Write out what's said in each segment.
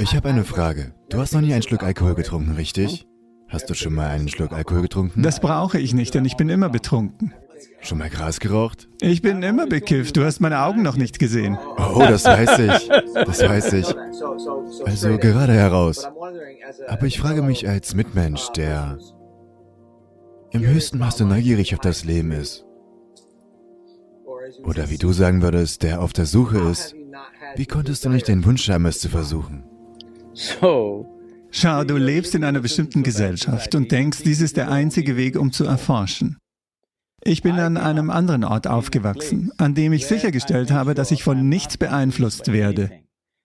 Ich habe eine Frage. Du hast noch nie einen Schluck Alkohol getrunken, richtig? Hast du schon mal einen Schluck Alkohol getrunken? Das brauche ich nicht, denn ich bin immer betrunken. Schon mal Gras geraucht? Ich bin immer bekifft. Du hast meine Augen noch nicht gesehen. Oh, das weiß ich. Das weiß ich. Also gerade heraus. Aber ich frage mich als Mitmensch, der im höchsten Maße neugierig auf das Leben ist. Oder wie du sagen würdest, der auf der Suche ist. Wie konntest du nicht den Wunsch haben, es zu versuchen? Schau, du lebst in einer bestimmten Gesellschaft und denkst, dies ist der einzige Weg, um zu erforschen. Ich bin an einem anderen Ort aufgewachsen, an dem ich sichergestellt habe, dass ich von nichts beeinflusst werde.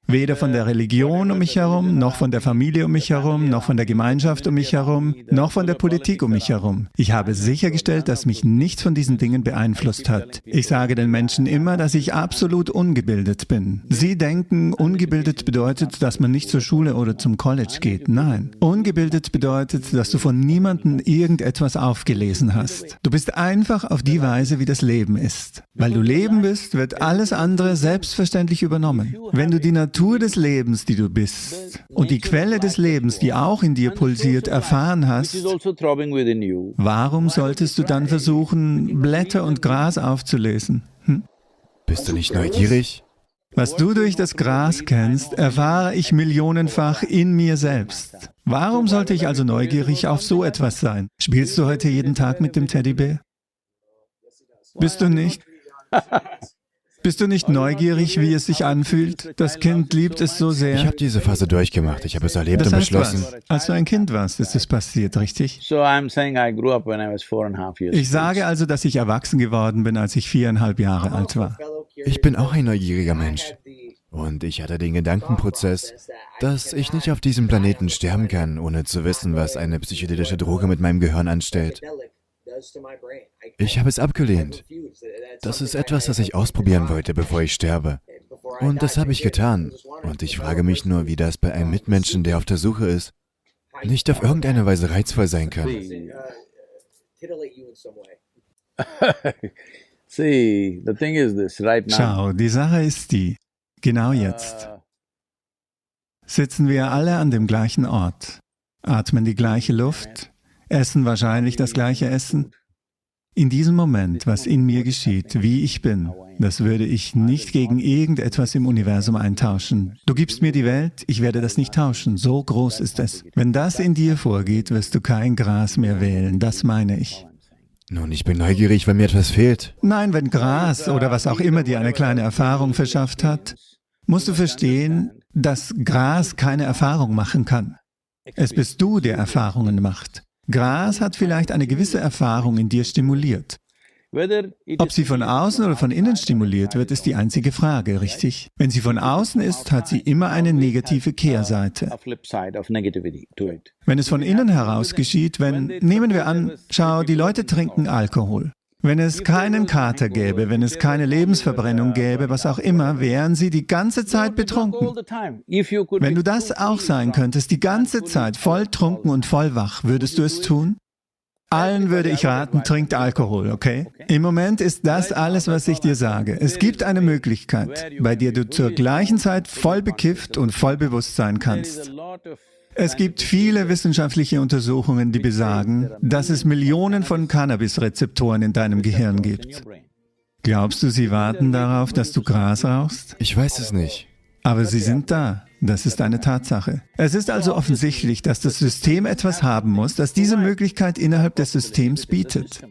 Weder von der Religion um mich herum, noch von der Familie um mich herum, noch von der Gemeinschaft um mich herum, noch von der Politik um mich herum. Ich habe sichergestellt, dass mich nichts von diesen Dingen beeinflusst hat. Ich sage den Menschen immer, dass ich absolut ungebildet bin. Sie denken, ungebildet bedeutet, dass man nicht zur Schule oder zum College geht. Nein. Ungebildet bedeutet, dass du von niemandem irgendetwas aufgelesen hast. Du bist einfach auf die Weise, wie das Leben ist. Weil du Leben bist, wird alles andere selbstverständlich übernommen. Wenn du die Natur des Lebens, die du bist, und die Quelle des Lebens, die auch in dir pulsiert, erfahren hast, warum solltest du dann versuchen, Blätter und Gras aufzulesen? Hm? Bist du nicht neugierig? Was du durch das Gras kennst, erfahre ich millionenfach in mir selbst. Warum sollte ich also neugierig auf so etwas sein? Spielst du heute jeden Tag mit dem Teddybär? Bist du nicht? Bist du nicht neugierig, wie es sich anfühlt? Das Kind liebt es so sehr. Ich habe diese Phase durchgemacht. Ich habe es erlebt das und beschlossen. Was? Als du ein Kind warst, ist es passiert, richtig? Ich sage also, dass ich erwachsen geworden bin, als ich viereinhalb Jahre alt war. Ich bin auch ein neugieriger Mensch. Und ich hatte den Gedankenprozess, dass ich nicht auf diesem Planeten sterben kann, ohne zu wissen, was eine psychedelische Droge mit meinem Gehirn anstellt. Ich habe es abgelehnt. Das ist etwas, das ich ausprobieren wollte, bevor ich sterbe. Und das habe ich getan. Und ich frage mich nur, wie das bei einem Mitmenschen, der auf der Suche ist, nicht auf irgendeine Weise reizvoll sein kann. Schau, die Sache ist die, genau jetzt sitzen wir alle an dem gleichen Ort, atmen die gleiche Luft, essen wahrscheinlich das gleiche Essen. In diesem Moment, was in mir geschieht, wie ich bin, das würde ich nicht gegen irgendetwas im Universum eintauschen. Du gibst mir die Welt, ich werde das nicht tauschen, so groß ist es. Wenn das in dir vorgeht, wirst du kein Gras mehr wählen, das meine ich. Nun, ich bin neugierig, wenn mir etwas fehlt. Nein, wenn Gras oder was auch immer dir eine kleine Erfahrung verschafft hat, musst du verstehen, dass Gras keine Erfahrung machen kann. Es bist du, der Erfahrungen macht. Gras hat vielleicht eine gewisse Erfahrung in dir stimuliert. Ob sie von außen oder von innen stimuliert wird, ist die einzige Frage, richtig? Wenn sie von außen ist, hat sie immer eine negative Kehrseite. Wenn es von innen heraus geschieht, wenn, nehmen wir an, schau, die Leute trinken Alkohol. Wenn es keinen Kater gäbe, wenn es keine Lebensverbrennung gäbe, was auch immer, wären sie die ganze Zeit betrunken. Wenn du das auch sein könntest, die ganze Zeit voll trunken und voll wach, würdest du es tun? Allen würde ich raten, trinkt Alkohol, okay? Im Moment ist das alles, was ich dir sage. Es gibt eine Möglichkeit, bei der du zur gleichen Zeit voll bekifft und voll bewusst sein kannst. Es gibt viele wissenschaftliche Untersuchungen, die besagen, dass es Millionen von Cannabis-Rezeptoren in deinem Gehirn gibt. Glaubst du, sie warten darauf, dass du Gras rauchst? Ich weiß es nicht. Aber sie sind da. Das ist eine Tatsache. Es ist also offensichtlich, dass das System etwas haben muss, das diese Möglichkeit innerhalb des Systems bietet.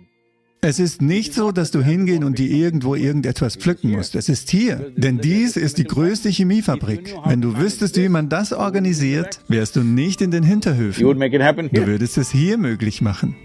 Es ist nicht so, dass du hingehen und dir irgendwo irgendetwas pflücken musst. Es ist hier. Denn dies ist die größte Chemiefabrik. Wenn du wüsstest, wie man das organisiert, wärst du nicht in den Hinterhöfen. Du würdest es hier möglich machen.